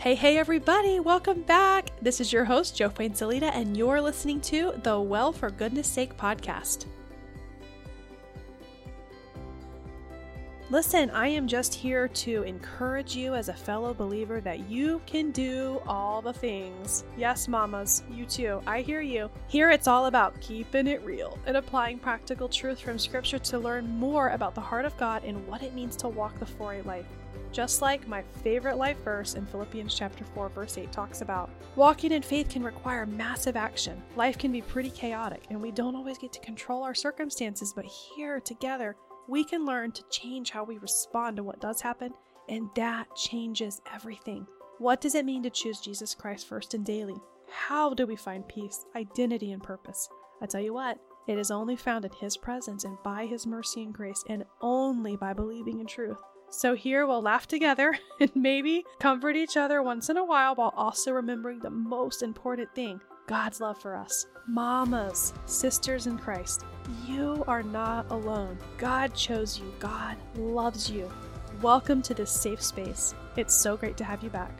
Hey, hey, everybody, welcome back. This is your host, Jo Fuenzalida, and you're listening to the Well for Goodness Sake podcast. Listen, I am just here to encourage you as a fellow believer that you can do all the things. Yes, mamas, you too. I hear you. Here it's all about keeping it real and applying practical truth from Scripture to learn more about the heart of God and what it means to walk the 4 8 life. Just like my favorite life verse in Philippians chapter 4 verse 8 talks about, walking in faith can require massive action. Life can be pretty chaotic and we don't always get to control our circumstances, but here together we can learn to change how we respond to what does happen, and that changes everything. What does it mean to choose Jesus Christ first and daily? How do we find peace, identity, and purpose? I tell you what, it is only found in His presence and by His mercy and grace, and only by believing in truth. So here we'll laugh together and maybe comfort each other once in a while while also remembering the most important thing God's love for us. Mamas, sisters in Christ, you are not alone. God chose you, God loves you. Welcome to this safe space. It's so great to have you back.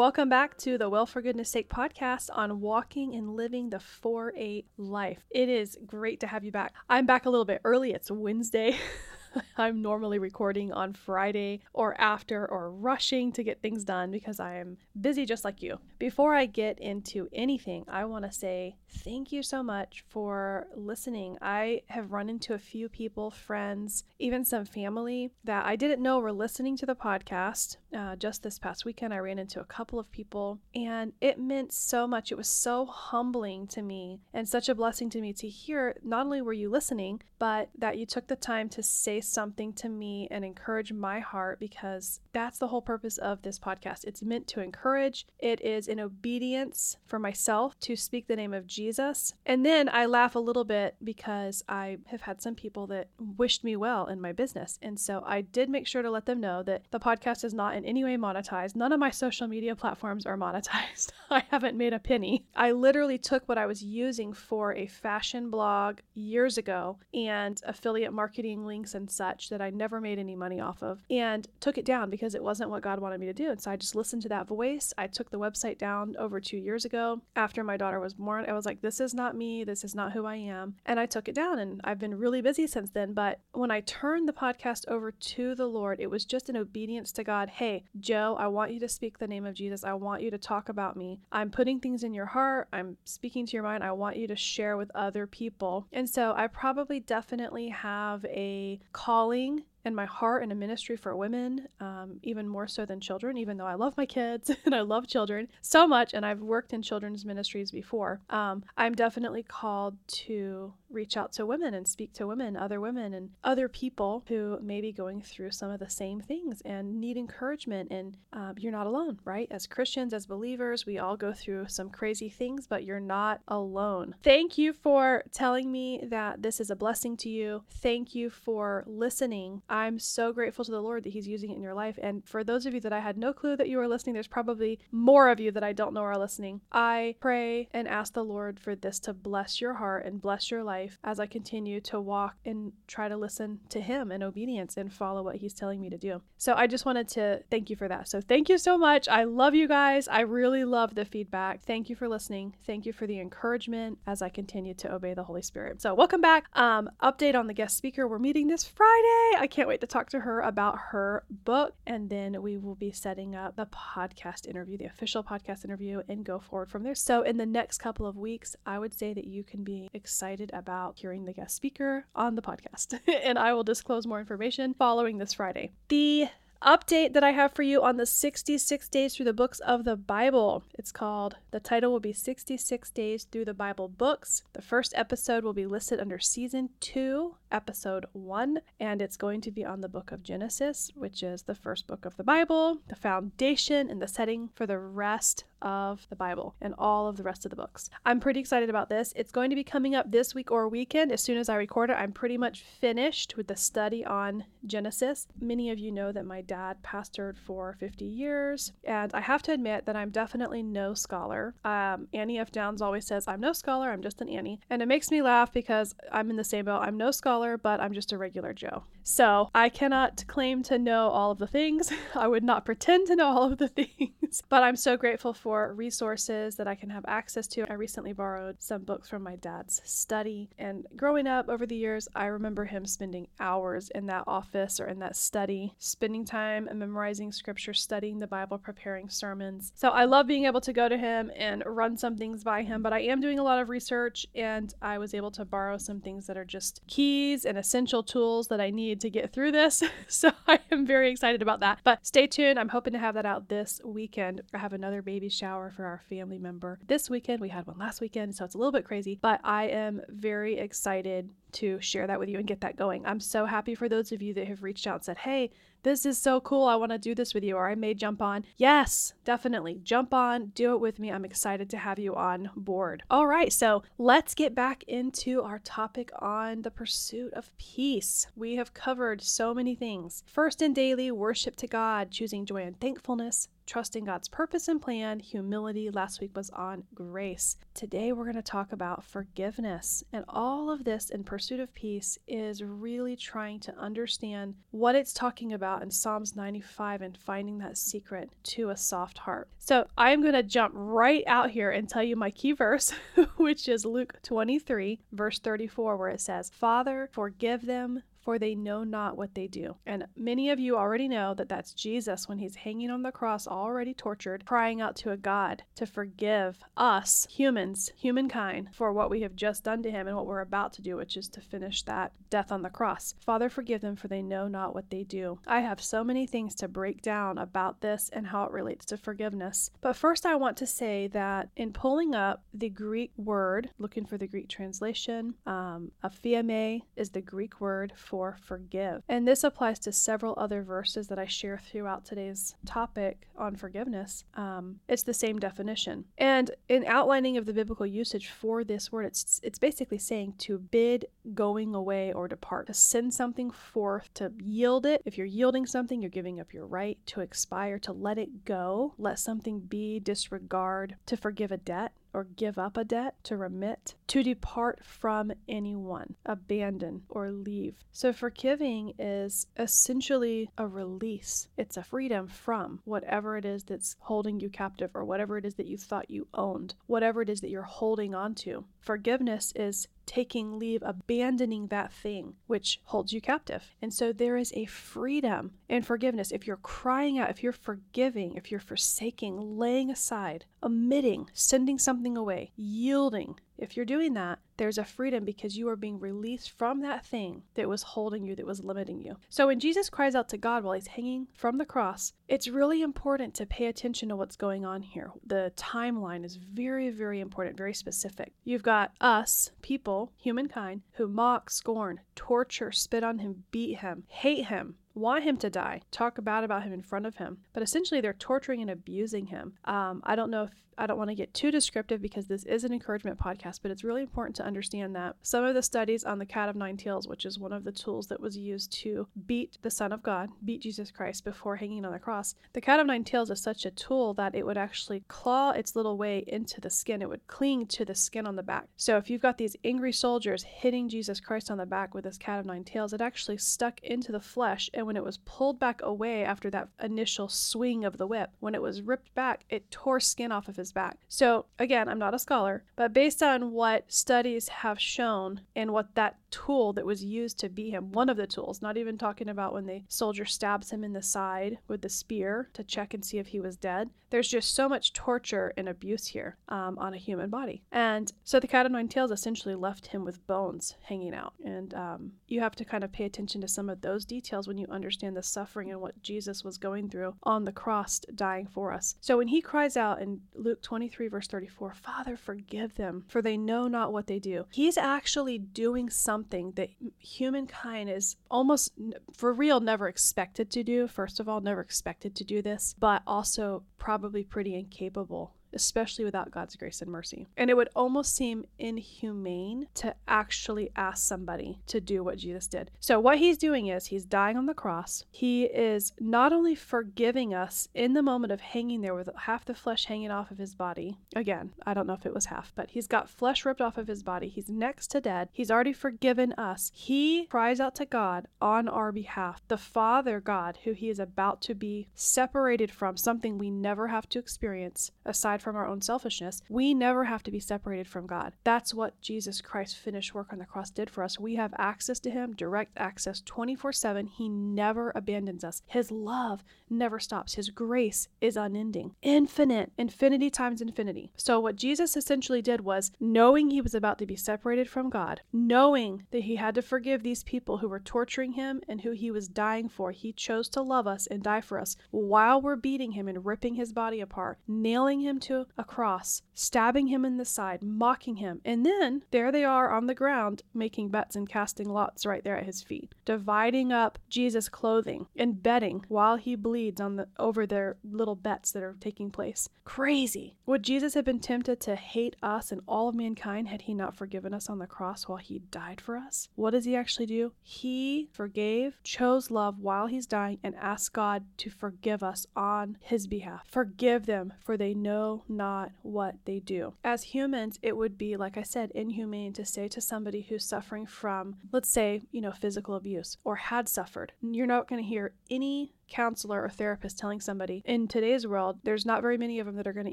Welcome back to the Well for Goodness Sake podcast on walking and living the 4 8 life. It is great to have you back. I'm back a little bit early. It's Wednesday. I'm normally recording on Friday or after or rushing to get things done because I am busy just like you. Before I get into anything, I want to say thank you so much for listening. I have run into a few people, friends, even some family that I didn't know were listening to the podcast. Uh, just this past weekend, I ran into a couple of people and it meant so much. It was so humbling to me and such a blessing to me to hear not only were you listening, but that you took the time to say something to me and encourage my heart because that's the whole purpose of this podcast. It's meant to encourage, it is in obedience for myself to speak the name of Jesus. And then I laugh a little bit because I have had some people that wished me well in my business. And so I did make sure to let them know that the podcast is not in any way monetized. None of my social media platforms are monetized. I haven't made a penny. I literally took what I was using for a fashion blog years ago and affiliate marketing links and such that I never made any money off of and took it down because it wasn't what God wanted me to do. And so I just listened to that voice. I took the website down over two years ago after my daughter was born. I was like, this is not me. This is not who I am. And I took it down and I've been really busy since then. But when I turned the podcast over to the Lord, it was just an obedience to God. Hey, Jo, I want you to speak the name of Jesus. I want you to talk about me. I'm putting things in your heart. I'm speaking to your mind. I want you to share with other people. And so I probably definitely have a calling in my heart and a ministry for women, um, even more so than children, even though I love my kids and I love children so much, and I've worked in children's ministries before. Um, I'm definitely called to reach out to women and speak to women, other women, and other people who may be going through some of the same things and need encouragement. And um, you're not alone, right? As Christians, as believers, we all go through some crazy things, but you're not alone. Thank you for telling me that this is a blessing to you. Thank you for listening. I'm so grateful to the Lord that He's using it in your life. And for those of you that I had no clue that you were listening, there's probably more of you that I don't know are listening. I pray and ask the Lord for this to bless your heart and bless your life life as I continue to walk and try to listen to Him in obedience and follow what He's telling me to do. So I just wanted to thank you for that. So thank you so much. I love you guys. I really love the feedback. Thank you for listening. Thank you for the encouragement as I continue to obey the Holy Spirit. So welcome back. Um, update on the guest speaker. We're meeting this Friday. I can't wait to talk to her about her book. And then we will be setting up the podcast interview, the official podcast interview, and go forward from there. So in the next couple of weeks, I would say that you can be excited about about hearing the guest speaker on the podcast, and I will disclose more information following this Friday. The update that I have for you on the 66 days through the books of the Bible. It's called, the title will be 66 Days Through the Bible Books. The first episode will be listed under season two, episode one, and it's going to be on the book of Genesis, which is the first book of the Bible, the foundation and the setting for the rest of the Bible and all of the rest of the books. I'm pretty excited about this. It's going to be coming up this week or weekend. As soon as I record it, I'm pretty much finished with the study on Genesis. Many of you know that my dad pastored for 50 years, and I have to admit that I'm definitely no scholar. Um, Annie F. Downs always says, I'm no scholar, I'm just an Annie. And it makes me laugh because I'm in the same boat. I'm no scholar, but I'm just a regular Joe. So I cannot claim to know all of the things. I would not pretend to know all of the things, but I'm so grateful for resources that I can have access to. I recently borrowed some books from my dad's study, and growing up over the years, I remember him spending hours in that office or in that study, spending time memorizing scripture, studying the Bible, preparing sermons. So I love being able to go to him and run some things by him, but I am doing a lot of research, and I was able to borrow some things that are just keys and essential tools that I need to get through this. so I am very excited about that. But stay tuned. I'm hoping to have that out this weekend. I have another baby shower for our family member this weekend. We had one last weekend, so it's a little bit crazy, but I am very excited to share that with you and get that going. I'm so happy for those of you that have reached out and said, Hey, this is so cool. I want to do this with you, or I may jump on. Yes, definitely. Jump on, do it with me. I'm excited to have you on board. All right, so let's get back into our topic on the pursuit of peace. We have covered so many things. First and daily, worship to God, choosing joy and thankfulness, trusting God's purpose and plan, humility. Last week was on grace. Today we're going to talk about forgiveness. And all of this in pursuit of peace is really trying to understand what it's talking about in Psalms 95 and finding that secret to a soft heart. So I'm going to jump right out here and tell you my key verse, which is Luke 23, verse 34, where it says, Father, forgive them for they know not what they do. And many of you already know that that's Jesus when he's hanging on the cross, already tortured, crying out to a God to forgive us, humans, humankind, for what we have just done to him and what we're about to do, which is to finish that death on the cross. Father, forgive them, for they know not what they do. I have so many things to break down about this and how it relates to forgiveness. But first, I want to say that in pulling up the Greek word, looking for the Greek translation, um, aphiemi is the Greek word for forgive. And this applies to several other verses that I share throughout today's topic on forgiveness. Um, it's the same definition. And in outlining of the biblical usage for this word, it's it's basically saying to bid going away or depart, to send something forth, to yield it. If you're yielding something, you're giving up your right to expire, to let it go, let something be, disregard, to forgive a debt or give up a debt, to remit, to depart from anyone, abandon, or leave. So, forgiving is essentially a release. It's a freedom from whatever it is that's holding you captive or whatever it is that you thought you owned, whatever it is that you're holding on to. Forgiveness is taking leave, abandoning that thing which holds you captive. And so there is a freedom in forgiveness. If you're crying out, if you're forgiving, if you're forsaking, laying aside, omitting, sending something away, yielding, if you're doing that, there's a freedom because you are being released from that thing that was holding you, that was limiting you. So when Jesus cries out to God while he's hanging from the cross, it's really important to pay attention to what's going on here. The timeline is very, very important, very specific. You've got us, people, humankind, who mock, scorn, torture, spit on him, beat him, hate him, want him to die, talk bad about him in front of him, but essentially they're torturing and abusing him. Um, I don't know if I don't want to get too descriptive because this is an encouragement podcast, but it's really important to understand that some of the studies on the cat of nine tails, which is one of the tools that was used to beat the Son of God, beat Jesus Christ before hanging on the cross, the cat of nine tails is such a tool that it would actually claw its little way into the skin. It would cling to the skin on the back. So if you've got these angry soldiers hitting Jesus Christ on the back with this cat of nine tails, it actually stuck into the flesh. And when it was pulled back away after that initial swing of the whip, when it was ripped back, it tore skin off of his back. So, again, I'm not a scholar, but based on what studies have shown and what that tool that was used to beat him, one of the tools, not even talking about when the soldier stabs him in the side with the spear to check and see if he was dead. There's just so much torture and abuse here um, on a human body. And so the cat o' nine tails essentially left him with bones hanging out. And um, you have to kind of pay attention to some of those details when you understand the suffering and what Jesus was going through on the cross, dying for us. So when he cries out in Luke 23, verse 34, Father, forgive them, for they know not what they do, he's actually doing something that humankind is almost for real never expected to do. First of all, never expected to do this, but also probably pretty incapable especially without God's grace and mercy. And it would almost seem inhumane to actually ask somebody to do what Jesus did. So, what he's doing is he's dying on the cross. He is not only forgiving us in the moment of hanging there with half the flesh hanging off of his body. Again, I don't know if it was half, but he's got flesh ripped off of his body. He's next to dead. He's already forgiven us. He cries out to God on our behalf. The Father God, who he is about to be separated from, something we never have to experience aside from our own selfishness, we never have to be separated from God. That's what Jesus Christ's finished work on the cross did for us. We have access to Him, direct access 24 7. He never abandons us. His love never stops. His grace is unending, infinite, infinity times infinity. So, what Jesus essentially did was knowing he was about to be separated from God, knowing that he had to forgive these people who were torturing him and who he was dying for, he chose to love us and die for us while we're beating him and ripping his body apart, nailing him to to a cross, stabbing him in the side, mocking him. And then there they are on the ground making bets and casting lots right there at his feet, dividing up Jesus' clothing and betting while he bleeds on the over their little bets that are taking place. Crazy. Would Jesus have been tempted to hate us and all of mankind had he not forgiven us on the cross while he died for us? What does he actually do? He forgave, chose love while he's dying, and asked God to forgive us on his behalf. Forgive them, for they know not what they do. As humans, it would be, like I said, inhumane to say to somebody who's suffering from, let's say, you know, physical abuse or had suffered. You're not going to hear any counselor or therapist telling somebody in today's world, there's not very many of them that are going to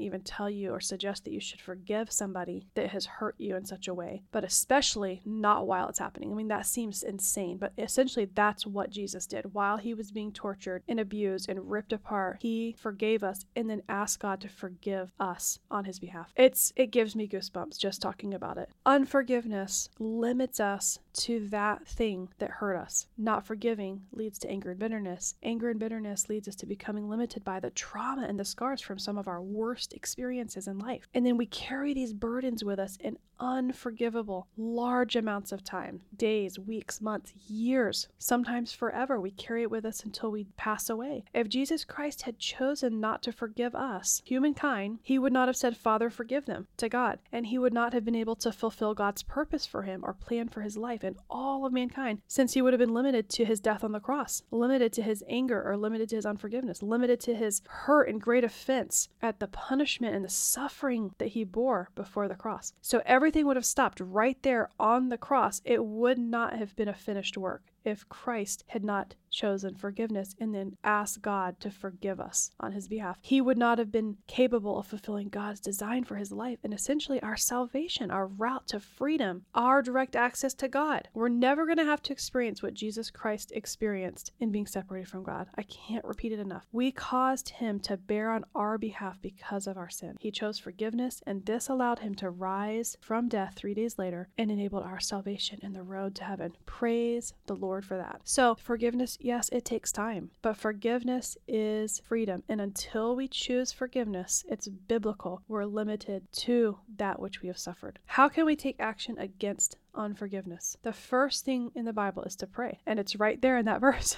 even tell you or suggest that you should forgive somebody that has hurt you in such a way, but especially not while it's happening. I mean, that seems insane, but essentially that's what Jesus did. While he was being tortured and abused and ripped apart, he forgave us and then asked God to forgive us on his behalf. It's it gives me goosebumps just talking about it. Unforgiveness limits us to that thing that hurt us. Not forgiving leads to anger and bitterness. Anger and bitterness leads us to becoming limited by the trauma and the scars from some of our worst experiences in life. And then we carry these burdens with us in unforgivable, large amounts of time days, weeks, months, years, sometimes forever. We carry it with us until we pass away. If Jesus Christ had chosen not to forgive us, humankind, he would not have said, Father, forgive them to God, and he would not have been able to fulfill God's purpose for him or plan for his life and all of mankind, since he would have been limited to his death on the cross, limited to his anger or limited to his unforgiveness, limited to his hurt and great offense at the punishment and the suffering that he bore before the cross. So everything would have stopped right there on the cross. It would not have been a finished work if Christ had not chosen forgiveness and then asked God to forgive us on his behalf. He would not have been capable of fulfilling God's design for his life and essentially our salvation, our route to freedom, our direct access to God. We're never going to have to experience what Jesus Christ experienced in being separated from God. I can't repeat it enough. We caused him to bear on our behalf because of our sin. He chose forgiveness, and this allowed him to rise from death three days later and enabled our salvation and the road to heaven. Praise the Lord for that. So, forgiveness yes, it takes time, but forgiveness is freedom. And until we choose forgiveness, it's biblical. We're limited to that which we have suffered. How can we take action against unforgiveness. The first thing in the Bible is to pray, and it's right there in that verse.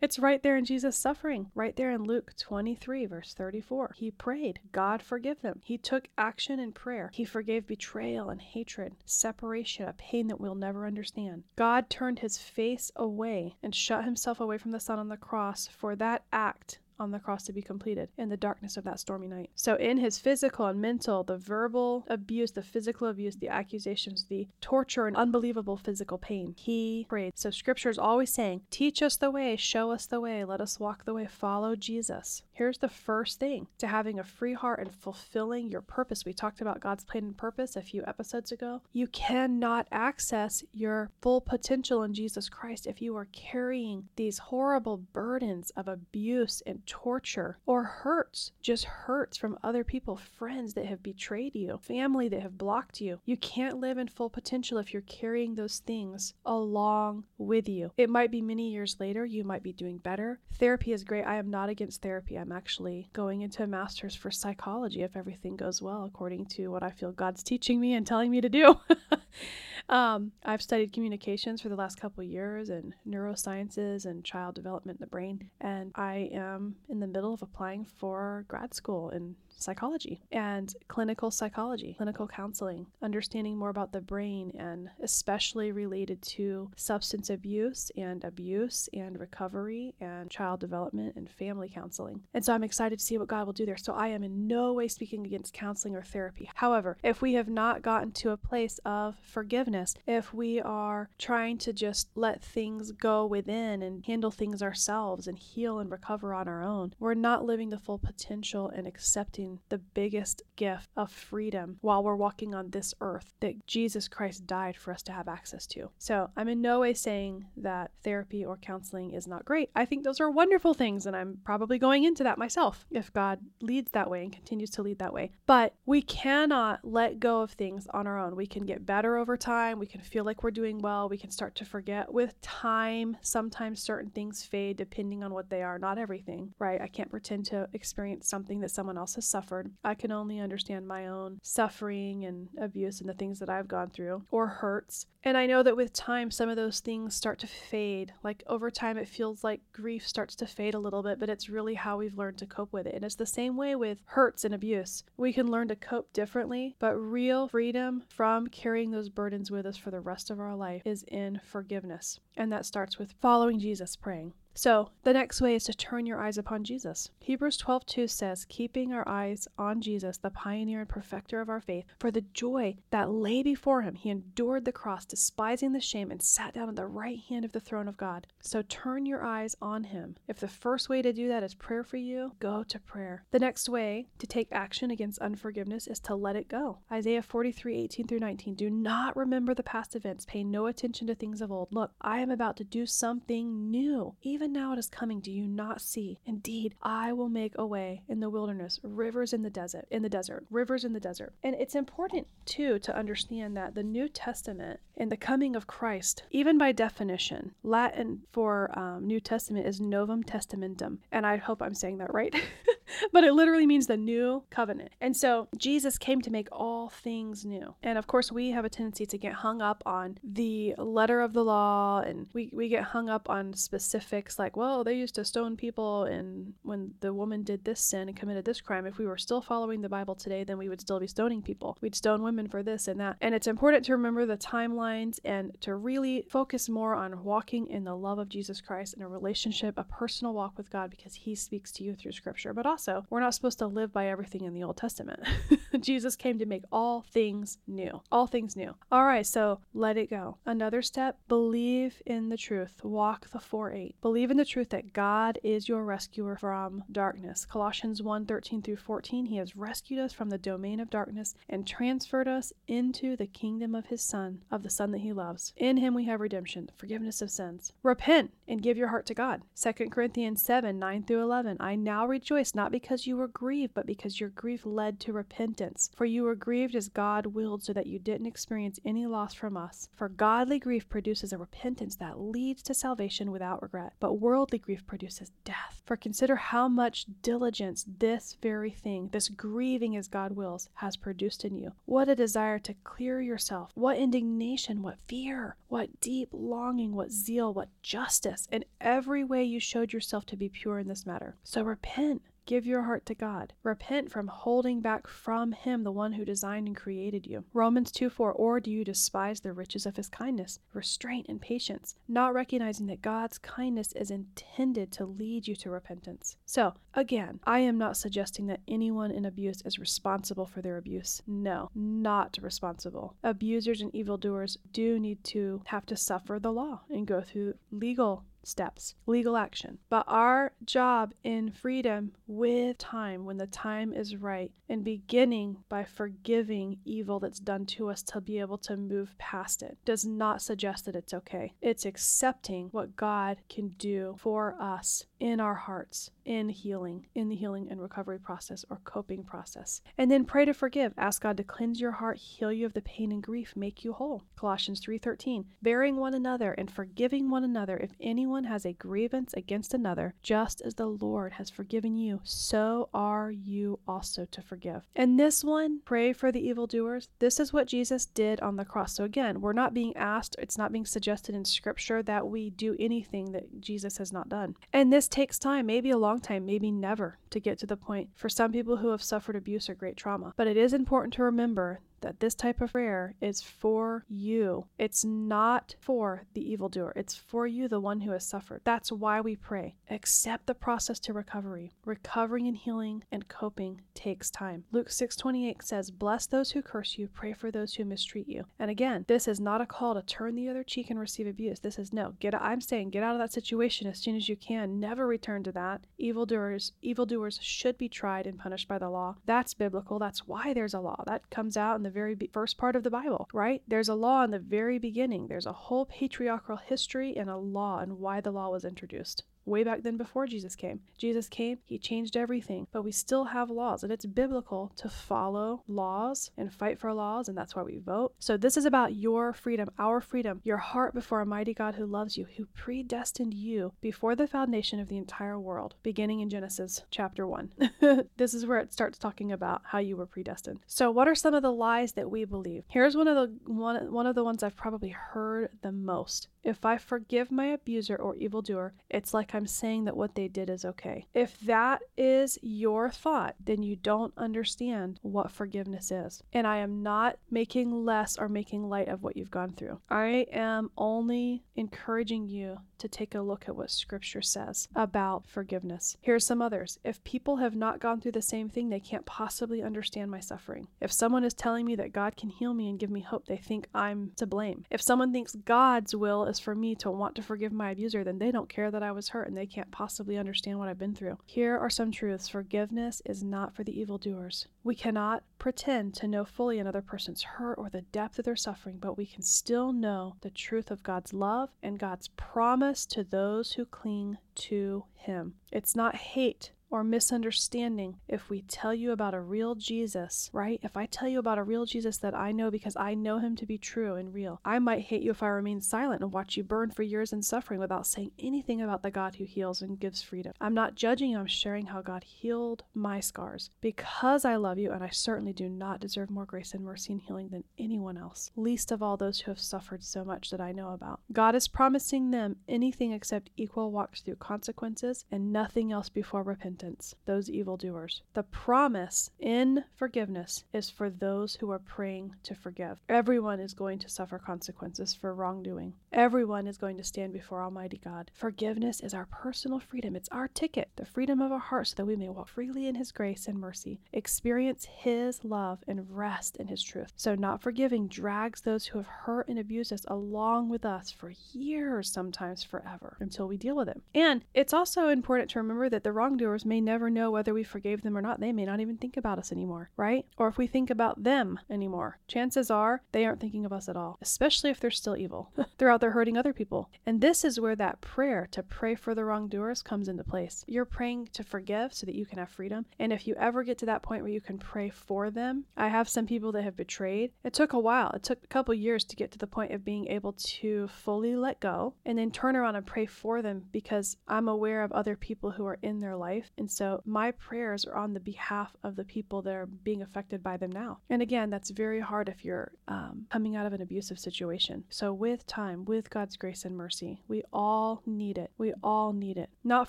it's right there in Jesus' suffering, right there in Luke 23, verse 34. He prayed, God forgive them. He took action in prayer. He forgave betrayal and hatred, separation, a pain that we'll never understand. God turned his face away and shut himself away from the Son on the cross for that act on the cross to be completed in the darkness of that stormy night. So, in his physical and mental, the verbal abuse, the physical abuse, the accusations, the torture, and unbelievable physical pain, he prayed. So, scripture is always saying, Teach us the way, show us the way, let us walk the way, follow Jesus. Here's the first thing to having a free heart and fulfilling your purpose. We talked about God's plan and purpose a few episodes ago. You cannot access your full potential in Jesus Christ if you are carrying these horrible burdens of abuse and torture or hurts, just hurts from other people, friends that have betrayed you, family that have blocked you. You can't live in full potential if you're carrying those things along with you. It might be many years later, you might be doing better. Therapy is great. I am not against therapy. I'm actually going into a master's for psychology if everything goes well, according to what I feel God's teaching me and telling me to do. um, I've studied communications for the last couple years and neurosciences and child development in the brain, and I am in the middle of applying for grad school in psychology and clinical psychology, clinical counseling, understanding more about the brain and especially related to substance abuse and abuse and recovery and child development and family counseling. And so I'm excited to see what God will do there. So I am in no way speaking against counseling or therapy. However, if we have not gotten to a place of forgiveness, if we are trying to just let things go within and handle things ourselves and heal and recover on our own, we're not living the full potential and accepting the biggest gift of freedom while we're walking on this earth that Jesus Christ died for us to have access to. So I'm in no way saying that therapy or counseling is not great. I think those are wonderful things, and I'm probably going into that myself if God leads that way and continues to lead that way. But we cannot let go of things on our own. We can get better over time. We can feel like we're doing well. We can start to forget with time. Sometimes certain things fade depending on what they are, not everything, right? I can't pretend to experience something that someone else has suffered. I can only understand my own suffering and abuse and the things that I've gone through or hurts. And I know that with time, some of those things start to fade. Like over time, it feels like grief starts to fade a little bit, but it's really how we've learned to cope with it. And it's the same way with hurts and abuse. We can learn to cope differently, but real freedom from carrying those burdens with us for the rest of our life is in forgiveness. And that starts with following Jesus, praying. So, the next way is to turn your eyes upon Jesus. Hebrews 12:2 says, "Keeping our eyes on Jesus, the pioneer and perfecter of our faith, for the joy that lay before him, he endured the cross, despising the shame, and sat down at the right hand of the throne of God." So, turn your eyes on him. If the first way to do that is prayer for you, go to prayer. The next way to take action against unforgiveness is to let it go. Isaiah 43:18 through 19. Do not remember the past events, pay no attention to things of old. Look, I am about to do something new. Even now it is coming, do you not see? Indeed, I will make a way in the wilderness, rivers in the desert, in the desert, rivers in the desert. And it's important too to understand that the New Testament and the coming of Christ, even by definition, Latin for um, New Testament is Novum Testamentum, and I hope I'm saying that right. but it literally means the new covenant. And so Jesus came to make all things new. And of course, we have a tendency to get hung up on the letter of the law and we, we get hung up on specifics like, well, they used to stone people. And when the woman did this sin and committed this crime, if we were still following the Bible today, then we would still be stoning people. We'd stone women for this and that. And it's important to remember the timelines and to really focus more on walking in the love of Jesus Christ in a relationship, a personal walk with God because he speaks to you through scripture. But also, we're not supposed to live by everything in the Old Testament. Jesus came to make all things new. All things new. All right, so let it go. Another step believe in the truth. Walk the 4 8. Believe in the truth that God is your rescuer from darkness. Colossians 1 13 through 14. He has rescued us from the domain of darkness and transferred us into the kingdom of his Son, of the Son that he loves. In him we have redemption, forgiveness of sins. Repent and give your heart to God. 2 Corinthians 7 9 through 11. I now rejoice not because you were grieved, but because your grief led to repentance. For you were grieved as God willed, so that you didn't experience any loss from us. For godly grief produces a repentance that leads to salvation without regret, but worldly grief produces death. For consider how much diligence this very thing, this grieving as God wills, has produced in you. What a desire to clear yourself, what indignation, what fear, what deep longing, what zeal, what justice. In every way you showed yourself to be pure in this matter. So repent Give your heart to God. Repent from holding back from Him, the one who designed and created you. Romans 2 4 Or do you despise the riches of His kindness, restraint, and patience, not recognizing that God's kindness is intended to lead you to repentance? So, again, I am not suggesting that anyone in abuse is responsible for their abuse. No, not responsible. Abusers and evildoers do need to have to suffer the law and go through legal steps, legal action. But our job in freedom with time, when the time is right, and beginning by forgiving evil that's done to us to be able to move past it, does not suggest that it's okay. It's accepting what God can do for us in our hearts, in healing, in the healing and recovery process or coping process. And then pray to forgive. Ask God to cleanse your heart, heal you of the pain and grief, make you whole. Colossians 3:13. Bearing one another and forgiving one another if anyone has a grievance against another, just as the Lord has forgiven you, so are you also to forgive. And this one, pray for the evildoers. This is what Jesus did on the cross. So again, we're not being asked, it's not being suggested in scripture that we do anything that Jesus has not done. And this takes time, maybe a long time, maybe never, to get to the point for some people who have suffered abuse or great trauma. But it is important to remember that this type of prayer is for you. It's not for the evildoer. It's for you, the one who has suffered. That's why we pray. Accept the process to recovery. Recovering and healing and coping takes time. Luke 6:28 says, "Bless those who curse you, pray for those who mistreat you." And again, this is not a call to turn the other cheek and receive abuse. This is no, get I'm saying get out of that situation as soon as you can. Never return to that. Evildoers evildoers should be tried and punished by the law. That's biblical. That's why there's a law. That comes out in the very first part of the Bible, right? There's a law in the very beginning. There's a whole patriarchal history and a law and why the law was introduced way back then before Jesus came. Jesus came, he changed everything, but we still have laws, and it's biblical to follow laws and fight for laws, and that's why we vote. So this is about your freedom, our freedom, your heart before a mighty God who loves you, who predestined you before the foundation of the entire world, beginning in Genesis chapter 1. this is where it starts talking about how you were predestined. So what are some of the lies that we believe? Here's one of the one one of the ones I've probably heard the most. If I forgive my abuser or evildoer, it's like I'm saying that what they did is okay. If that is your thought, then you don't understand what forgiveness is. And I am not making less or making light of what you've gone through. I am only encouraging you to take a look at what scripture says about forgiveness. Here are some others. If people have not gone through the same thing, they can't possibly understand my suffering. If someone is telling me that God can heal me and give me hope, they think I'm to blame. If someone thinks God's will is for me to want to forgive my abuser, then they don't care that I was hurt and they can't possibly understand what I've been through. Here are some truths forgiveness is not for the evildoers. We cannot pretend to know fully another person's hurt or the depth of their suffering, but we can still know the truth of God's love and God's promise to those who cling to Him. It's not hate or misunderstanding if we tell you about a real Jesus, right? If I tell you about a real Jesus that I know because I know him to be true and real, I might hate you if I remain silent and watch you burn for years in suffering without saying anything about the God who heals and gives freedom. I'm not judging you, I'm sharing how God healed my scars because I love you and I certainly do not deserve more grace and mercy and healing than anyone else, least of all those who have suffered so much that I know about. God is promising them anything except equal walks through consequences and nothing else before repentance, those evildoers. The promise in forgiveness is for those who are praying to forgive. Everyone is going to suffer consequences for wrongdoing. Everyone is going to stand before Almighty God. Forgiveness is our personal freedom. It's our ticket, the freedom of our hearts, so that we may walk freely in His grace and mercy, experience His love, and rest in His truth. So, not forgiving drags those who have hurt and abused us along with us for years, sometimes forever, until we deal with it. And it's also important to remember that the wrongdoers may never know whether we forgave them or not. They may not even think about us anymore, right? Or if we think about them anymore. Chances are they aren't thinking of us at all, especially if they're still evil. they're out there hurting other people. And this is where that prayer to pray for the wrongdoers comes into place. You're praying to forgive so that you can have freedom. And if you ever get to that point where you can pray for them, I have some people that have betrayed. It took a while, it took a couple years to get to the point of being able to fully let go and then turn around and pray for them because I'm aware of other people who are in their life And so my prayers are on the behalf of the people that are being affected by them now. And again, that's very hard if you're um, coming out of an abusive situation. So with time, with God's grace and mercy, we all need it. We all need it. Not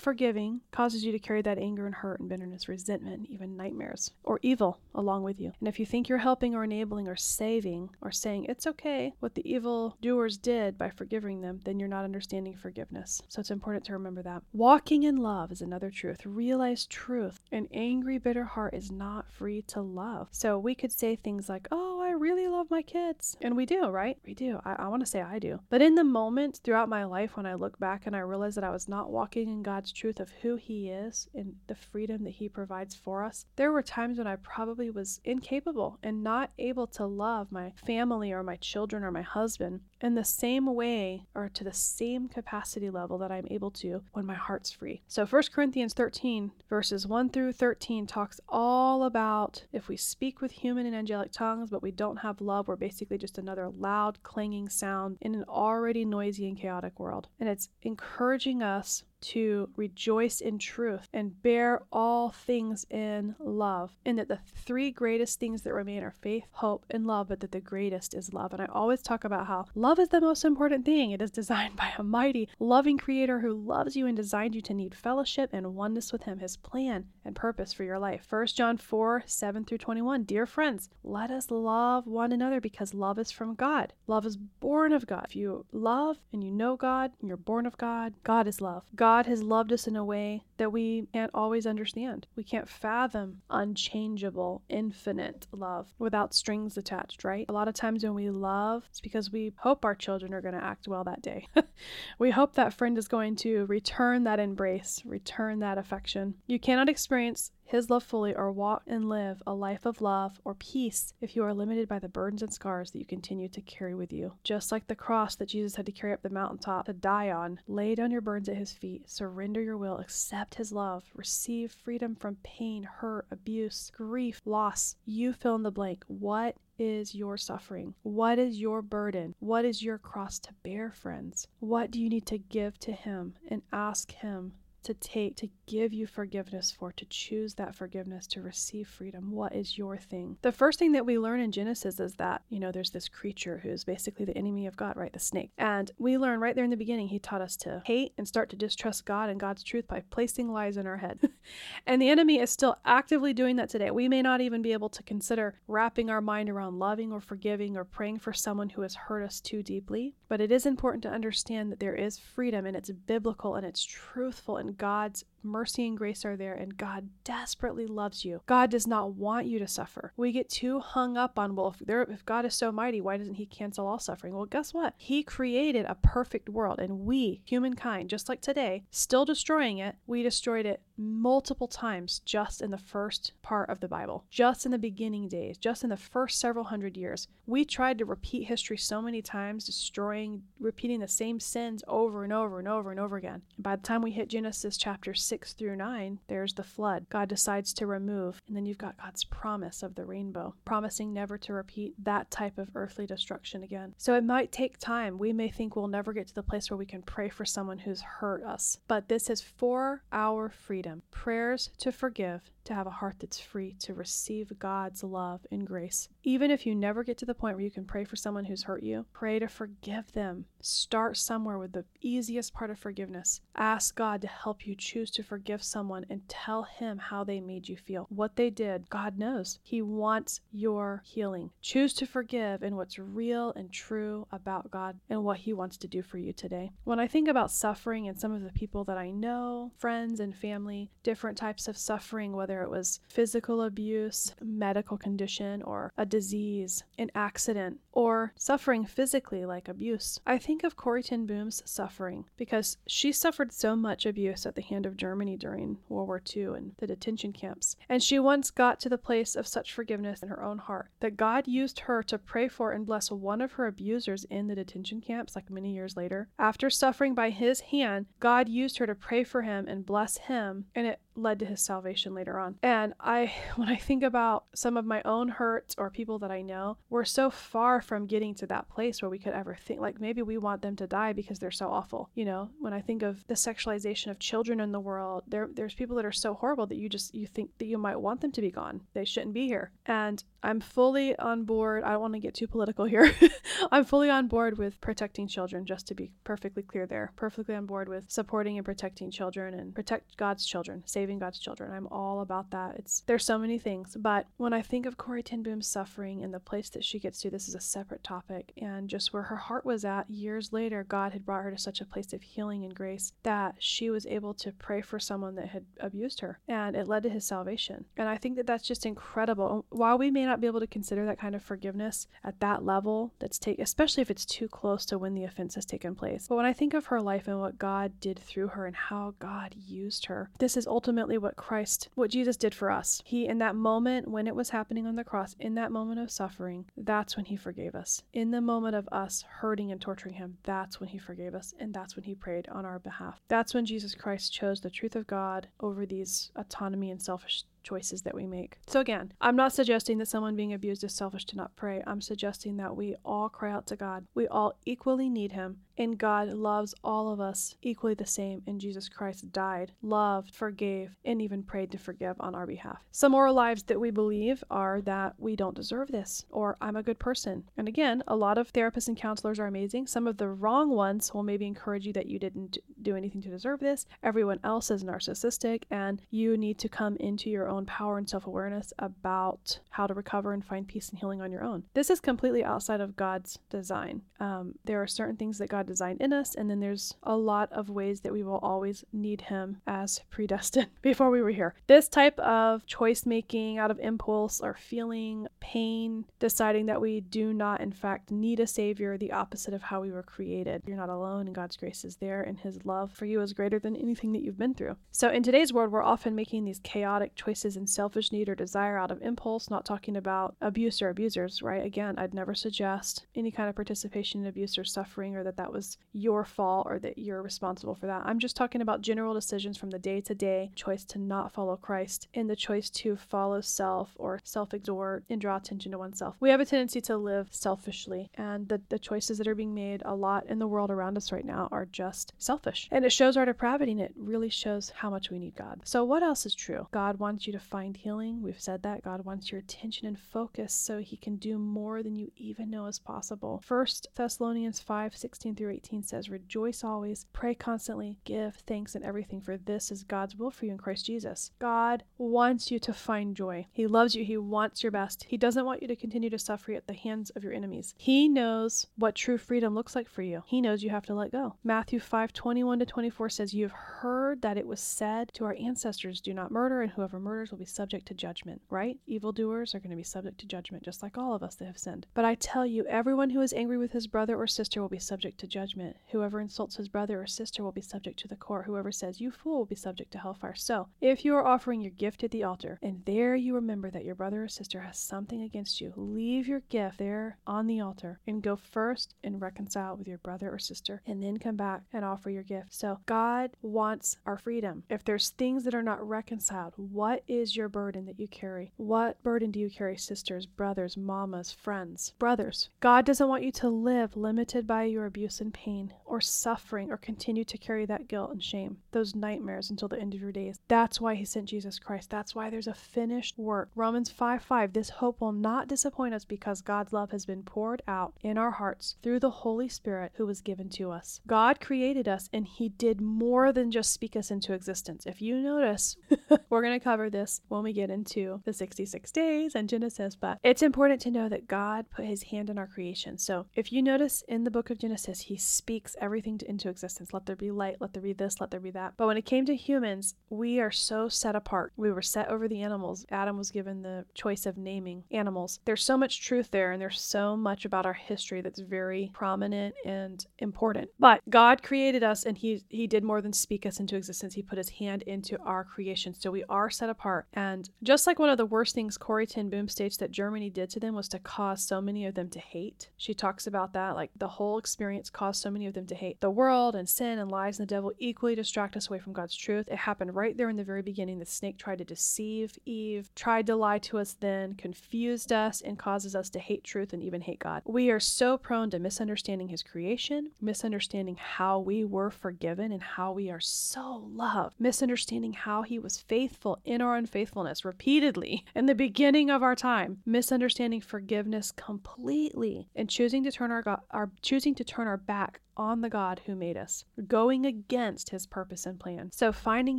forgiving causes you to carry that anger and hurt and bitterness, resentment, even nightmares, or evil along with you. And if you think you're helping or enabling or saving or saying it's okay what the evil doers did by forgiving them, then you're not understanding forgiveness. So it's important to remember that. Walking in love is another truth. Realize truth. An angry, bitter heart is not free to love. So we could say things like, oh, really love my kids. And we do, right? We do. I, I want to say I do. But in the moment throughout my life, when I look back and I realize that I was not walking in God's truth of who He is and the freedom that He provides for us, there were times when I probably was incapable and not able to love my family or my children or my husband in the same way or to the same capacity level that I'm able to when my heart's free. So 1 Corinthians 13, verses 1 through 13, talks all about if we speak with human and angelic tongues, but we don't have love, we're basically just another loud, clanging sound in an already noisy and chaotic world. And it's encouraging us to rejoice in truth and bear all things in love. And that the three greatest things that remain are faith, hope, and love, but that the greatest is love. And I always talk about how love is the most important thing. It is designed by a mighty, loving creator who loves you and designed you to need fellowship and oneness with him, his plan and purpose for your life. 1 John 4 7 through 21. Dear friends, let us love one another because love is from God. Love is born of God. If you love and you know God and you're born of God, God is love. God God has loved us in a way that we can't always understand. We can't fathom unchangeable, infinite love without strings attached, right? A lot of times when we love, it's because we hope our children are going to act well that day. we hope that friend is going to return that embrace, return that affection. You cannot experience his love fully or walk and live a life of love or peace if you are limited by the burdens and scars that you continue to carry with you. Just like the cross that Jesus had to carry up the mountaintop to die on, lay down your burdens at his feet, surrender your will, accept his love, receive freedom from pain, hurt, abuse, grief, loss. You fill in the blank. What is your suffering? What is your burden? What is your cross to bear, friends? What do you need to give to Him and ask Him to take to give you forgiveness for, to choose that forgiveness, to receive freedom? What is your thing? The first thing that we learn in Genesis is that, you know, there's this creature who's basically the enemy of God, right? The snake. And we learn right there in the beginning, he taught us to hate and start to distrust God and God's truth by placing lies in our head. and the enemy is still actively doing that today. We may not even be able to consider wrapping our mind around loving or forgiving or praying for someone who has hurt us too deeply, but it is important to understand that there is freedom and it's biblical and it's truthful and God's mercy and grace are there, and God desperately loves you. God does not want you to suffer. We get too hung up on, well, if, there, if God is so mighty, why doesn't He cancel all suffering? Well, guess what? He created a perfect world, and we, humankind, just like today, still destroying it, we destroyed it multiple times just in the first part of the Bible, just in the beginning days, just in the first several hundred years. We tried to repeat history so many times, destroying, repeating the same sins over and over and over and over again. And by the time we hit Genesis chapter 6 through 9, there's the flood. God decides to remove, and then you've got God's promise of the rainbow, promising never to repeat that type of earthly destruction again. So it might take time. We may think we'll never get to the place where we can pray for someone who's hurt us, but this is for our freedom. Prayers to forgive, to have a heart that's free to receive God's love and grace. Even if you never get to the point where you can pray for someone who's hurt you, pray to forgive them. Start somewhere with the easiest part of forgiveness. Ask God to help you choose to forgive someone and tell Him how they made you feel. What they did, God knows. He wants your healing. Choose to forgive in what's real and true about God and what He wants to do for you today. When I think about suffering and some of the people that I know, friends and family, different types of suffering, whether whether it was physical abuse, medical condition, or a disease, an accident, or suffering physically like abuse. I think of Corrie ten Boom's suffering because she suffered so much abuse at the hand of Germany during World War II and the detention camps. And she once got to the place of such forgiveness in her own heart that God used her to pray for and bless one of her abusers in the detention camps, like many years later. After suffering by his hand, God used her to pray for him and bless him, and it led to his salvation later on. And I, when I think about some of my own hurts or people that I know, we're so far from getting to that place where we could ever think, like maybe we want them to die because they're so awful. You know, when I think of the sexualization of children in the world, there, there's people that are so horrible that you just, you think that you might want them to be gone. They shouldn't be here. And I'm fully on board. I don't want to get too political here. I'm fully on board with protecting children, just to be perfectly clear there. Perfectly on board with supporting and protecting children and protect God's children, saving God's children. I'm all about that. It's there's so many things, but when I think of Corrie ten Boom's suffering and the place that she gets to, this is a separate topic, and just where her heart was at years later, God had brought her to such a place of healing and grace that she was able to pray for someone that had abused her, and it led to his salvation. And I think that that's just incredible. While we may not be able to consider that kind of forgiveness at that level, that's take especially if it's too close to when the offense has taken place. But when I think of her life and what God did through her and how God used her, this is ultimately what Christ, what Jesus did for us. He, in that moment when it was happening on the cross, in that moment of suffering, that's when He forgave us. In the moment of us hurting and torturing Him, that's when He forgave us, and that's when He prayed on our behalf. That's when Jesus Christ chose the truth of God over these autonomy and selfish choices that we make. So, again, I'm not suggesting that someone being abused is selfish to not pray. I'm suggesting that we all cry out to God. We all equally need Him, and God loves all of us equally the same. And Jesus Christ died, loved, forgave, and even prayed to forgive on our behalf. Some moral lives that we believe are that we don't deserve this, or I'm a good person. And again, a lot of therapists and counselors are amazing. Some of the wrong ones will maybe encourage you that you didn't do anything to deserve this. Everyone else is narcissistic, and you need to come into your own power and self awareness about how to recover and find peace and healing on your own. This is completely outside of God's design. Um, there are certain things that God designed in us, and then there's a lot of ways that we will always need Him as predestined before we were here. This type of choice making out of impulse or feeling pain, deciding that we do not, in fact, need a Savior, the opposite of how we were created. You're not alone, and God's grace is there, and His love for you is greater than anything that you've been through. So, in today's world, we're often making these chaotic choices choices in selfish need or desire out of impulse, not talking about abuse or abusers, right? Again, I'd never suggest any kind of participation in abuse or suffering or that that was your fault or that you're responsible for that. I'm just talking about general decisions from the day to day choice to not follow Christ and the choice to follow self or self exhort and draw attention to oneself. We have a tendency to live selfishly, and the, the choices that are being made a lot in the world around us right now are just selfish. And it shows our depravity and it really shows how much we need God. So, what else is true? God wants you to find healing. We've said that God wants your attention and focus so he can do more than you even know is possible. First Thessalonians 5 16 through 18 says, Rejoice always, pray constantly, give thanks in everything, for this is God's will for you in Christ Jesus. God wants you to find joy. He loves you. He wants your best. He doesn't want you to continue to suffer at the hands of your enemies. He knows what true freedom looks like for you. He knows you have to let go. Matthew 5 21 to 24 says, You have heard that it was said to our ancestors, Do not murder, and whoever murders will be subject to judgment, right? Evildoers are going to be subject to judgment, just like all of us that have sinned. But I tell you, everyone who is angry with his brother or sister will be subject to judgment. Whoever insults his brother or sister will be subject to the court. Whoever says, You fool, will be subject to hellfire. So, if you are offering your gift at the altar, and there you remember that your brother or sister has something against you, leave your gift there on the altar and go first and reconcile with your brother or sister, and then come back and offer your gift. So, God wants our freedom. If there's things that are not reconciled, what is your burden that you carry? What burden do you carry, sisters, brothers, mamas, friends, brothers? God doesn't want you to live limited by your abuse and pain or suffering or continue to carry that guilt and shame, those nightmares until the end of your days. That's why He sent Jesus Christ. That's why there's a finished work. Romans 5 5 This hope will not disappoint us because God's love has been poured out in our hearts through the Holy Spirit who was given to us. God created us and He did more than just speak us into existence. If you notice, we're going to cover this when we get into the 66 days and Genesis, but it's important to know that God put his hand in our creation. So if you notice in the book of Genesis, he speaks everything into existence. Let there be light, let there be this, let there be that. But when it came to humans, we are so set apart. We were set over the animals. Adam was given the choice of naming animals. There's so much truth there, and there's so much about our history that's very prominent and important. But God created us, and He He did more than speak us into existence. He put His hand into our creation, so we are set apart. And just like one of the worst things Corrie ten Boom states that Germany did to them was to cause so many of them to hate. She talks about that, like the whole experience caused so many of them to hate. The world and sin and lies and the devil equally distract us away from God's truth. It happened right there in the very beginning. The snake tried to deceive Eve, tried to lie to us then, confused us, and causes us to hate truth and even hate God. We are so prone to misunderstanding his creation, misunderstanding how we were forgiven and how we are so loved, misunderstanding how he was faithful in our unfaithfulness repeatedly in the beginning of our time, misunderstanding forgiveness completely, and choosing to turn our, God, our choosing to turn our back on the God who made us, going against his purpose and plan. So, finding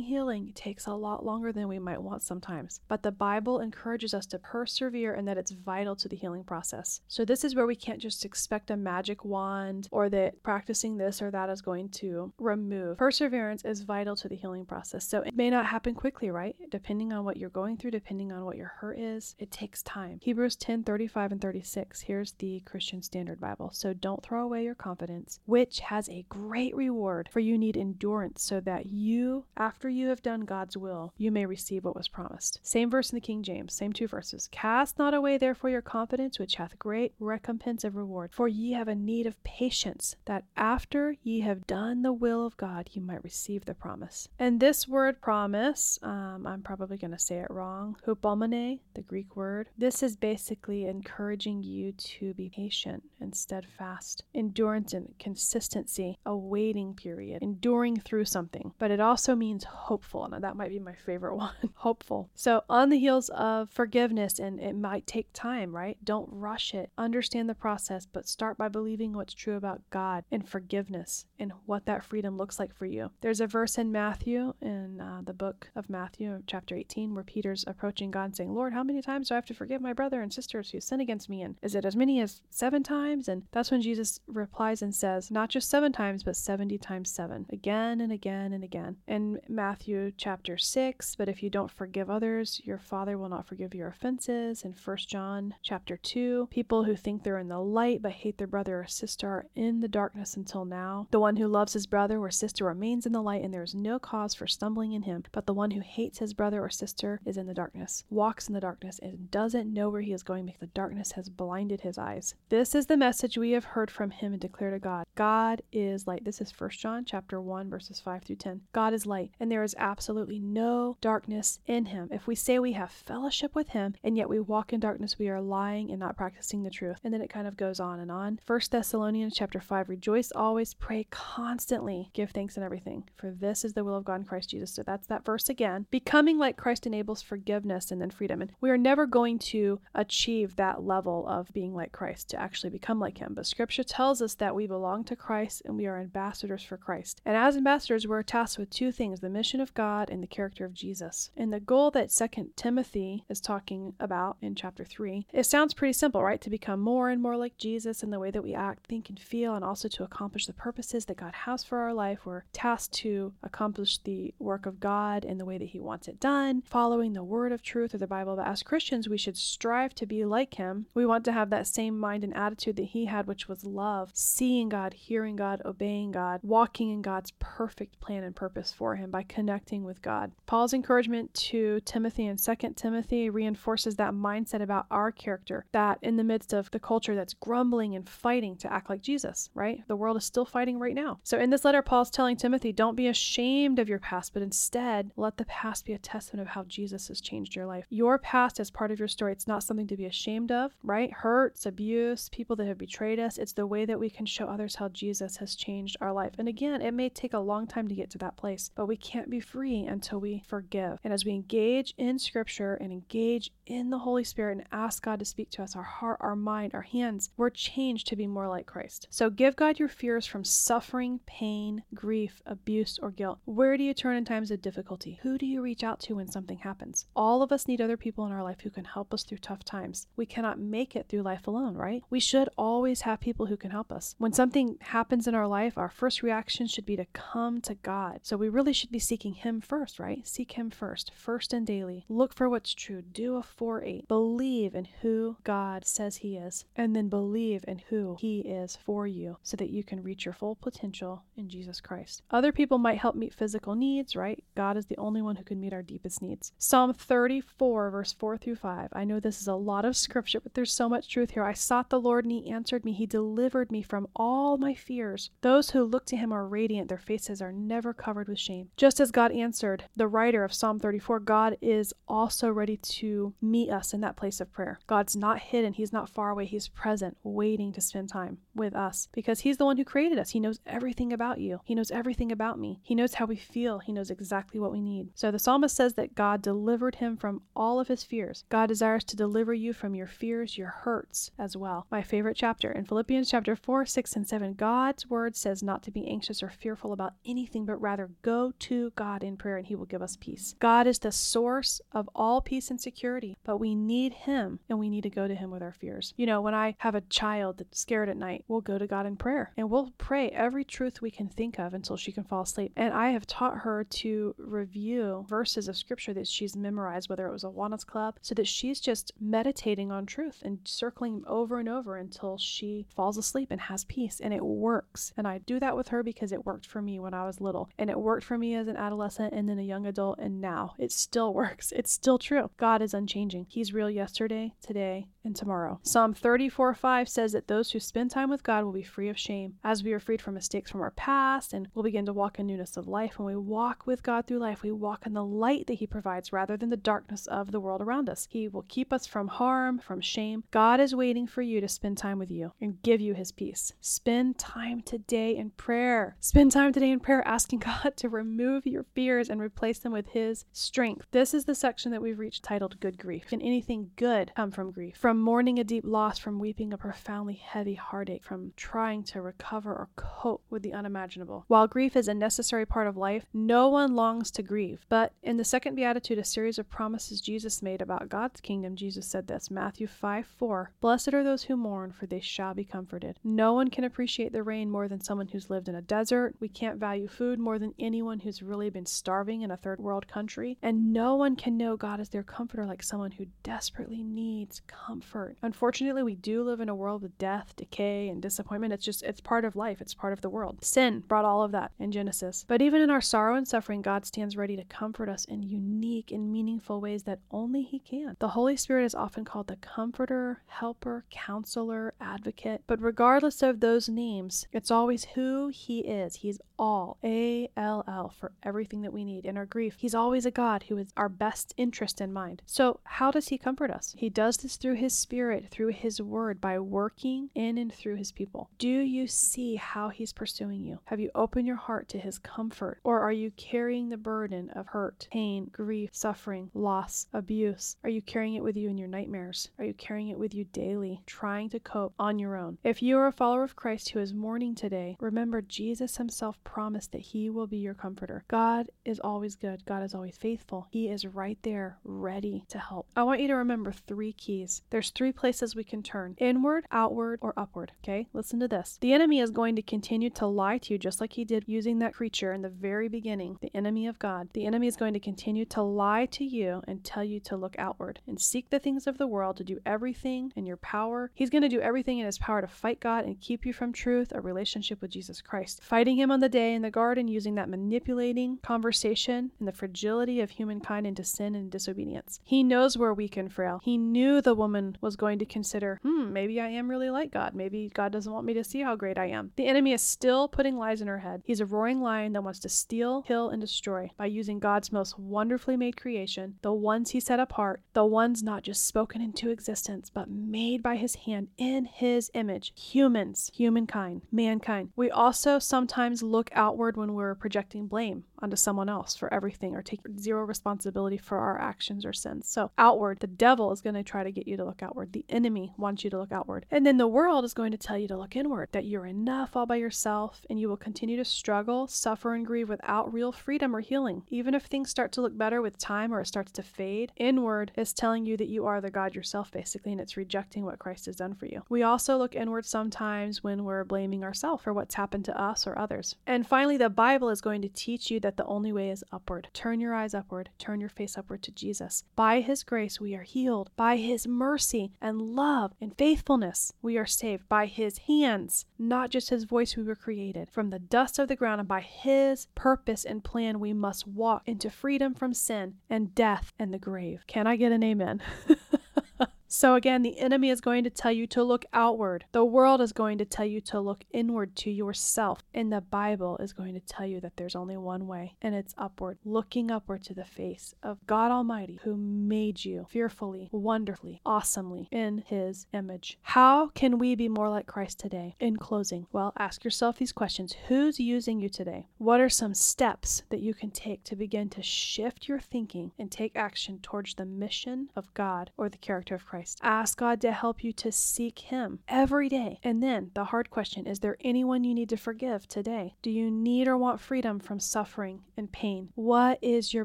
healing takes a lot longer than we might want sometimes, but the Bible encourages us to persevere and that it's vital to the healing process. So, this is where we can't just expect a magic wand or that practicing this or that is going to remove. Perseverance is vital to the healing process. So, it may not happen quickly, right? Depending on what you're going through, depending on what your hurt is, it takes time. Hebrews 10 35 and 36. Here's the Christian Standard Bible. So, don't throw away your confidence, which has a great reward, for you need endurance, so that you, after you have done God's will, you may receive what was promised. Same verse in the King James, same two verses. Cast not away therefore your confidence, which hath great recompense of reward, for ye have a need of patience, that after ye have done the will of God, ye might receive the promise. And this word promise, um, I'm probably going to say it wrong, hupomone, the Greek word, this is basically encouraging you to be patient and steadfast, endurance and consistency a waiting period, enduring through something. But it also means hopeful. and that might be my favorite one hopeful. So, on the heels of forgiveness, and it might take time, right? Don't rush it. Understand the process, but start by believing what's true about God and forgiveness and what that freedom looks like for you. There's a verse in Matthew, in uh, the book of Matthew, chapter 18, where Peter's approaching God saying, Lord, how many times do I have to forgive my brother and sisters who sin against me? And is it as many as seven times? And that's when Jesus replies and says, Not just seven times, but 70 times seven, again and again and again. In Matthew chapter 6, but if you don't forgive others, your Father will not forgive your offenses. In 1 John chapter 2, people who think they're in the light but hate their brother or sister are in the darkness until now. The one who loves his brother or sister remains in the light, and there is no cause for stumbling in him. But the one who hates his brother or sister is in the darkness, walks in the darkness, and doesn't know where he is going because the darkness has blinded his eyes. This is the message we have heard from him and declare to God. God Is light. This is 1 John chapter 1 verses 5 through 10. God is light, and there is absolutely no darkness in him. If we say we have fellowship with him and yet we walk in darkness, we are lying and not practicing the truth. And then it kind of goes on and on. 1 Thessalonians chapter 5 Rejoice always, pray constantly, give thanks in everything, for this is the will of God in Christ Jesus. So that's that verse again. Becoming like Christ enables forgiveness and then freedom. And we are never going to achieve that level of being like Christ to actually become like him. But scripture tells us that we belong to Christ Christ and we are ambassadors for Christ. And as ambassadors, we're tasked with two things the mission of God and the character of Jesus. And the goal that Second Timothy is talking about in chapter 3, it sounds pretty simple, right? To become more and more like Jesus in the way that we act, think, and feel, and also to accomplish the purposes that God has for our life. We're tasked to accomplish the work of God in the way that He wants it done, following the word of truth or the Bible. But as Christians, we should strive to be like Him. We want to have that same mind and attitude that He had, which was love, seeing God, hearing hearing God, obeying God, walking in God's perfect plan and purpose for him by connecting with God. Paul's encouragement to Timothy in 2 Timothy reinforces that mindset about our character, that in the midst of the culture that's grumbling and fighting to act like Jesus, right? The world is still fighting right now. So in this letter, Paul's telling Timothy, don't be ashamed of your past, but instead let the past be a testament of how Jesus has changed your life. Your past is part of your story. It's not something to be ashamed of, right? Hurts, abuse, people that have betrayed us. It's the way that we can show others how Jesus Jesus has changed our life. And again, it may take a long time to get to that place, but we can't be free until we forgive. And as we engage in Scripture and engage in the Holy Spirit and ask God to speak to us, our heart, our mind, our hands, we're changed to be more like Christ. So give God your fears from suffering, pain, grief, abuse, or guilt. Where do you turn in times of difficulty? Who do you reach out to when something happens? All of us need other people in our life who can help us through tough times. We cannot make it through life alone, right? We should always have people who can help us. When something happens, happens in our life, our first reaction should be to come to God. So we really should be seeking Him first, right? Seek Him first, first and daily. Look for what's true. Do a 4 8. Believe in who God says He is, and then believe in who He is for you so that you can reach your full potential in Jesus Christ. Other people might help meet physical needs, right? God is the only one who can meet our deepest needs. Psalm 34, verse 4 through 5. I know this is a lot of scripture, but there's so much truth here. I sought the Lord and He answered me. He delivered me from all my fears fears. Those who look to him are radiant, their faces are never covered with shame. Just as God answered the writer of Psalm 34, God is also ready to meet us in that place of prayer. God's not hidden, He's not far away, He's present, waiting to spend time with us because He's the one who created us. He knows everything about you, He knows everything about me, He knows how we feel, He knows exactly what we need. So the psalmist says that God delivered him from all of his fears. God desires to deliver you from your fears, your hurts as well. My favorite chapter in Philippians chapter 4, 6, and 7, God's word says not to be anxious or fearful about anything, but rather go to God in prayer and He will give us peace. God is the source of all peace and security, but we need Him and we need to go to Him with our fears. You know, when I have a child that's scared at night, we'll go to God in prayer and we'll pray every truth we can think of until she can fall asleep. And I have taught her to review verses of scripture that she's memorized, whether it was a Awanas Club, so that she's just meditating on truth and circling over and over until she falls asleep and has peace. And it works. And I do that with her because it worked for me when I was little. And it worked for me as an adolescent and then a young adult. And now it still works. It's still true. God is unchanging. He's real yesterday, today, and tomorrow. Psalm 34 5 says that those who spend time with God will be free of shame. As we are freed from mistakes from our past and we'll begin to walk in newness of life, when we walk with God through life, we walk in the light that He provides rather than the darkness of the world around us. He will keep us from harm, from shame. God is waiting for you to spend time with you and give you His peace. Spend time today in prayer. Spend time today in prayer asking God to remove your fears and replace them with His strength. This is the section that we've reached titled Good Grief. Can anything good come from grief? From mourning a deep loss, from weeping a profoundly heavy heartache, from trying to recover or cope with the unimaginable. While grief is a necessary part of life, no one longs to grieve. But in the second beatitude, a series of promises Jesus made about God's kingdom, Jesus said this Matthew 5 4 Blessed are those who mourn, for they shall be comforted. No one can appreciate the more than someone who's lived in a desert. We can't value food more than anyone who's really been starving in a third world country. And no one can know God as their comforter like someone who desperately needs comfort. Unfortunately, we do live in a world with death, decay, and disappointment. It's just, it's part of life, it's part of the world. Sin brought all of that in Genesis. But even in our sorrow and suffering, God stands ready to comfort us in unique and meaningful ways that only He can. The Holy Spirit is often called the comforter, helper, counselor, advocate. But regardless of those names, it's always who He is. He's all, A L L, for everything that we need. In our grief, He's always a God who is our best interest in mind. So, how does He comfort us? He does this through His Spirit, through His Word, by working in and through His people. Do you see how He's pursuing you? Have you opened your heart to His comfort? Or are you carrying the burden of hurt, pain, grief, suffering, loss, abuse? Are you carrying it with you in your nightmares? Are you carrying it with you daily, trying to cope on your own? If you are a follower of Christ who is mourning today, remember Jesus Himself promised that He will be your comforter. God is always good, God is always faithful. He is right there, ready to help. I want you to remember three keys. There's three places we can turn inward, outward, or upward. Okay, listen to this. The enemy is going to continue to lie to you just like he did using that creature in the very beginning, the enemy of God. The enemy is going to continue to lie to you and tell you to look outward and seek the things of the world, to do everything in your power. He's going to do everything in his power to fight God and keep you from truth, relationship with Jesus Christ. Fighting him on the day in the garden using that manipulating conversation and the fragility of humankind into sin and disobedience. He knows we're weak and frail. He knew the woman was going to consider, hmm, maybe I am really like God. Maybe God doesn't want me to see how great I am. The enemy is still putting lies in her head. He's a roaring lion that wants to steal, kill, and destroy by using God's most wonderfully made creation, the ones he set apart, the ones not just spoken into existence, but made by his hand in his image. Humans, humankind, mankind. We also sometimes look outward when we're projecting blame onto someone else for everything or take zero responsibility for our actions or sins. So, outward, the devil is going to try to get you to look outward. The enemy wants you to look outward. And then the world is going to tell you to look inward, that you're enough all by yourself and you will continue to struggle, suffer, and grieve without real freedom or healing. Even if things start to look better with time or it starts to fade, inward is telling you that you are the God yourself, basically, and it's rejecting what Christ has done for you. We also look inward sometimes when we're blaming ourselves for what's happened to us or others. And finally, the Bible is going to teach you that the only way is upward. Turn your eyes upward, turn your face upward to Jesus. By His grace, we are healed. By His mercy and love and faithfulness, we are saved. By His hands, not just His voice, we were created. From the dust of the ground, and by His purpose and plan, we must walk into freedom from sin and death and the grave. Can I get an amen? So, again, the enemy is going to tell you to look outward. The world is going to tell you to look inward to yourself. And the Bible is going to tell you that there's only one way, and it's upward, looking upward to the face of God Almighty, who made you fearfully, wonderfully, awesomely in his image. How can we be more like Christ today? In closing, well, ask yourself these questions Who's using you today? What are some steps that you can take to begin to shift your thinking and take action towards the mission of God or the character of Christ? Ask God to help you to seek Him every day. And then the hard question is there anyone you need to forgive today? Do you need or want freedom from suffering and pain? What is your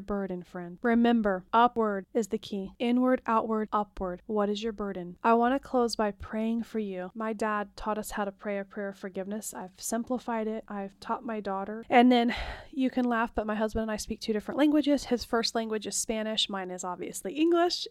burden, friend? Remember, upward is the key. Inward, outward, upward. What is your burden? I want to close by praying for you. My dad taught us how to pray a prayer of forgiveness. I've simplified it, I've taught my daughter. And then you can laugh, but my husband and I speak two different languages. His first language is Spanish, mine is obviously English.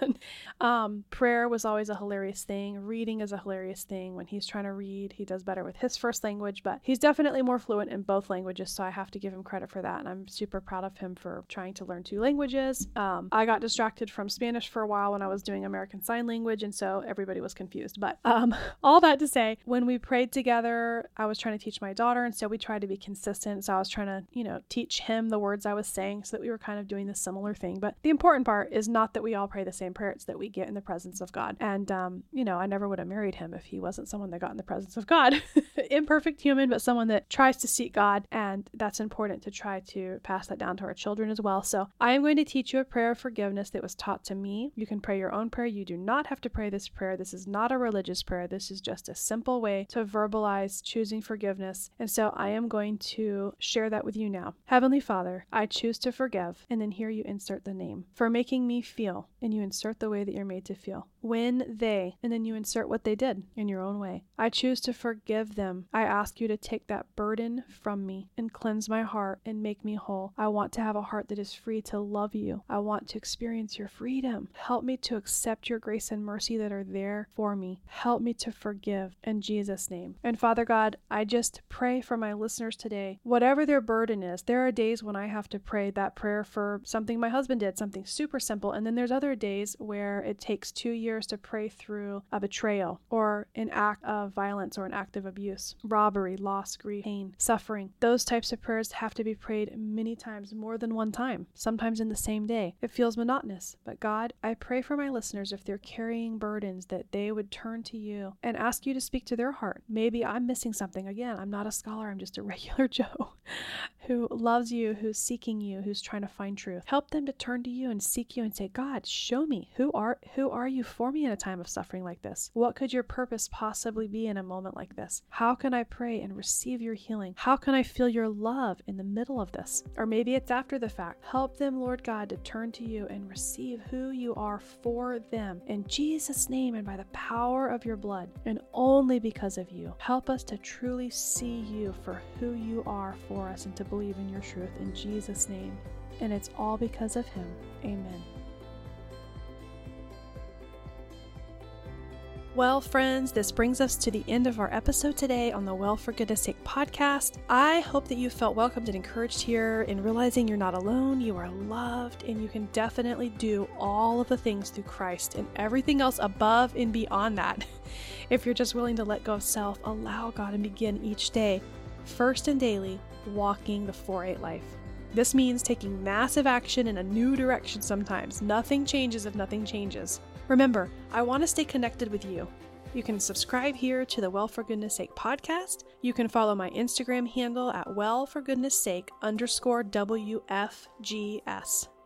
um, prayer was always a hilarious thing. Reading is a hilarious thing. When he's trying to read, he does better with his first language, but he's definitely more fluent in both languages, so I have to give him credit for that. And I'm super proud of him for trying to learn two languages. Um, I got distracted from Spanish for a while when I was doing American Sign Language, and so everybody was confused. But um, all that to say, when we prayed together, I was trying to teach my daughter, and so we tried to be consistent. So I was trying to, you know, teach him the words I was saying so that we were kind of doing the similar thing. But the important part is not that we all pray the same prayer, it's that we get in the presence of God. And, um, you know, I never would have married him if he wasn't someone that got in the presence of God. Imperfect human, but someone that tries to seek God. And that's important to try to pass that down to our children as well. So I am going to teach you a prayer of forgiveness that was taught to me. You can pray your own prayer. You do not have to pray this prayer. This is not a religious prayer. This is just a simple way to verbalize choosing forgiveness. And so I am going to share that with you now. Heavenly Father, I choose to forgive. And then here you insert the name for making me feel, and you insert the way that you're made to feel. When they, and then you insert what they did in your own way. I choose to forgive them. I ask you to take that burden from me and cleanse my heart and make me whole. I want to have a heart that is free to love you. I want to experience your freedom. Help me to accept your grace and mercy that are there for me. Help me to forgive in Jesus' name. And Father God, I just pray for my listeners today, whatever their burden is. There are days when I have to pray that prayer for something my husband did, something super simple. And then there's other days where it takes two years to pray through a betrayal or an act of violence or an act of abuse, robbery, loss, grief, pain, suffering. Those types of prayers have to be prayed many times, more than one time, sometimes in the same day. It feels monotonous, but God, I pray for my listeners if they're carrying burdens that they would turn to you and ask you to speak to their heart. Maybe I'm missing something. Again, I'm not a scholar, I'm just a regular Joe who loves you, who's seeking you, who's trying to find truth. Help them to turn to you and seek you and say, God, show me who are who are you for me in a time of suffering like this? What could your purpose possibly be in a moment like this? How can I pray and receive your healing? How can I feel your love in the middle of this? Or maybe it's after the fact. Help them, Lord God, to turn to you and receive who you are for them. In Jesus' name and by the power of your blood, and only because of you, help us to truly see you for who you are for us and to believe in your truth. In Jesus' name. And it's all because of him. Amen. Well, friends, this brings us to the end of our episode today on the Well for Goodness Sake podcast. I hope that you felt welcomed and encouraged here in realizing you're not alone, you are loved, and you can definitely do all of the things through Christ and everything else above and beyond that. If you're just willing to let go of self, allow God and begin each day, first and daily, walking the 4 8 life. This means taking massive action in a new direction sometimes. Nothing changes if nothing changes. Remember, I want to stay connected with you. You can subscribe here to the Well for Goodness Sake podcast. You can follow my Instagram handle at Well for Goodness Sake underscore WFGS.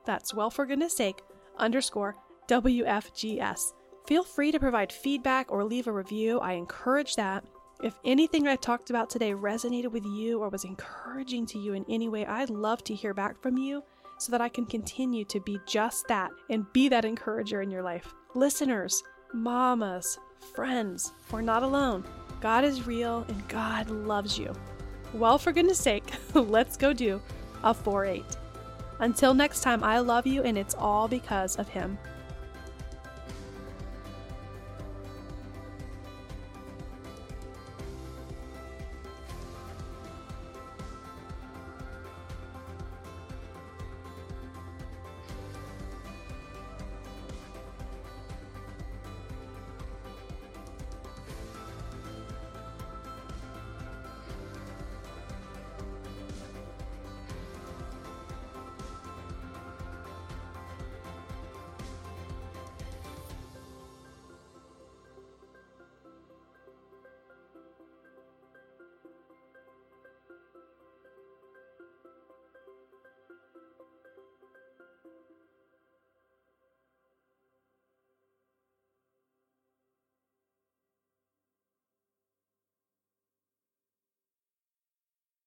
That's Well for Goodness Sake underscore WFGS. Feel free to provide feedback or leave a review. I encourage that. If anything I talked about today resonated with you or was encouraging to you in any way, I'd love to hear back from you so that I can continue to be just that and be that encourager in your life. Listeners, mamas, friends, we're not alone. God is real and God loves you. Well, for goodness sake, let's go do a 4 8. Until next time, I love you and it's all because of Him.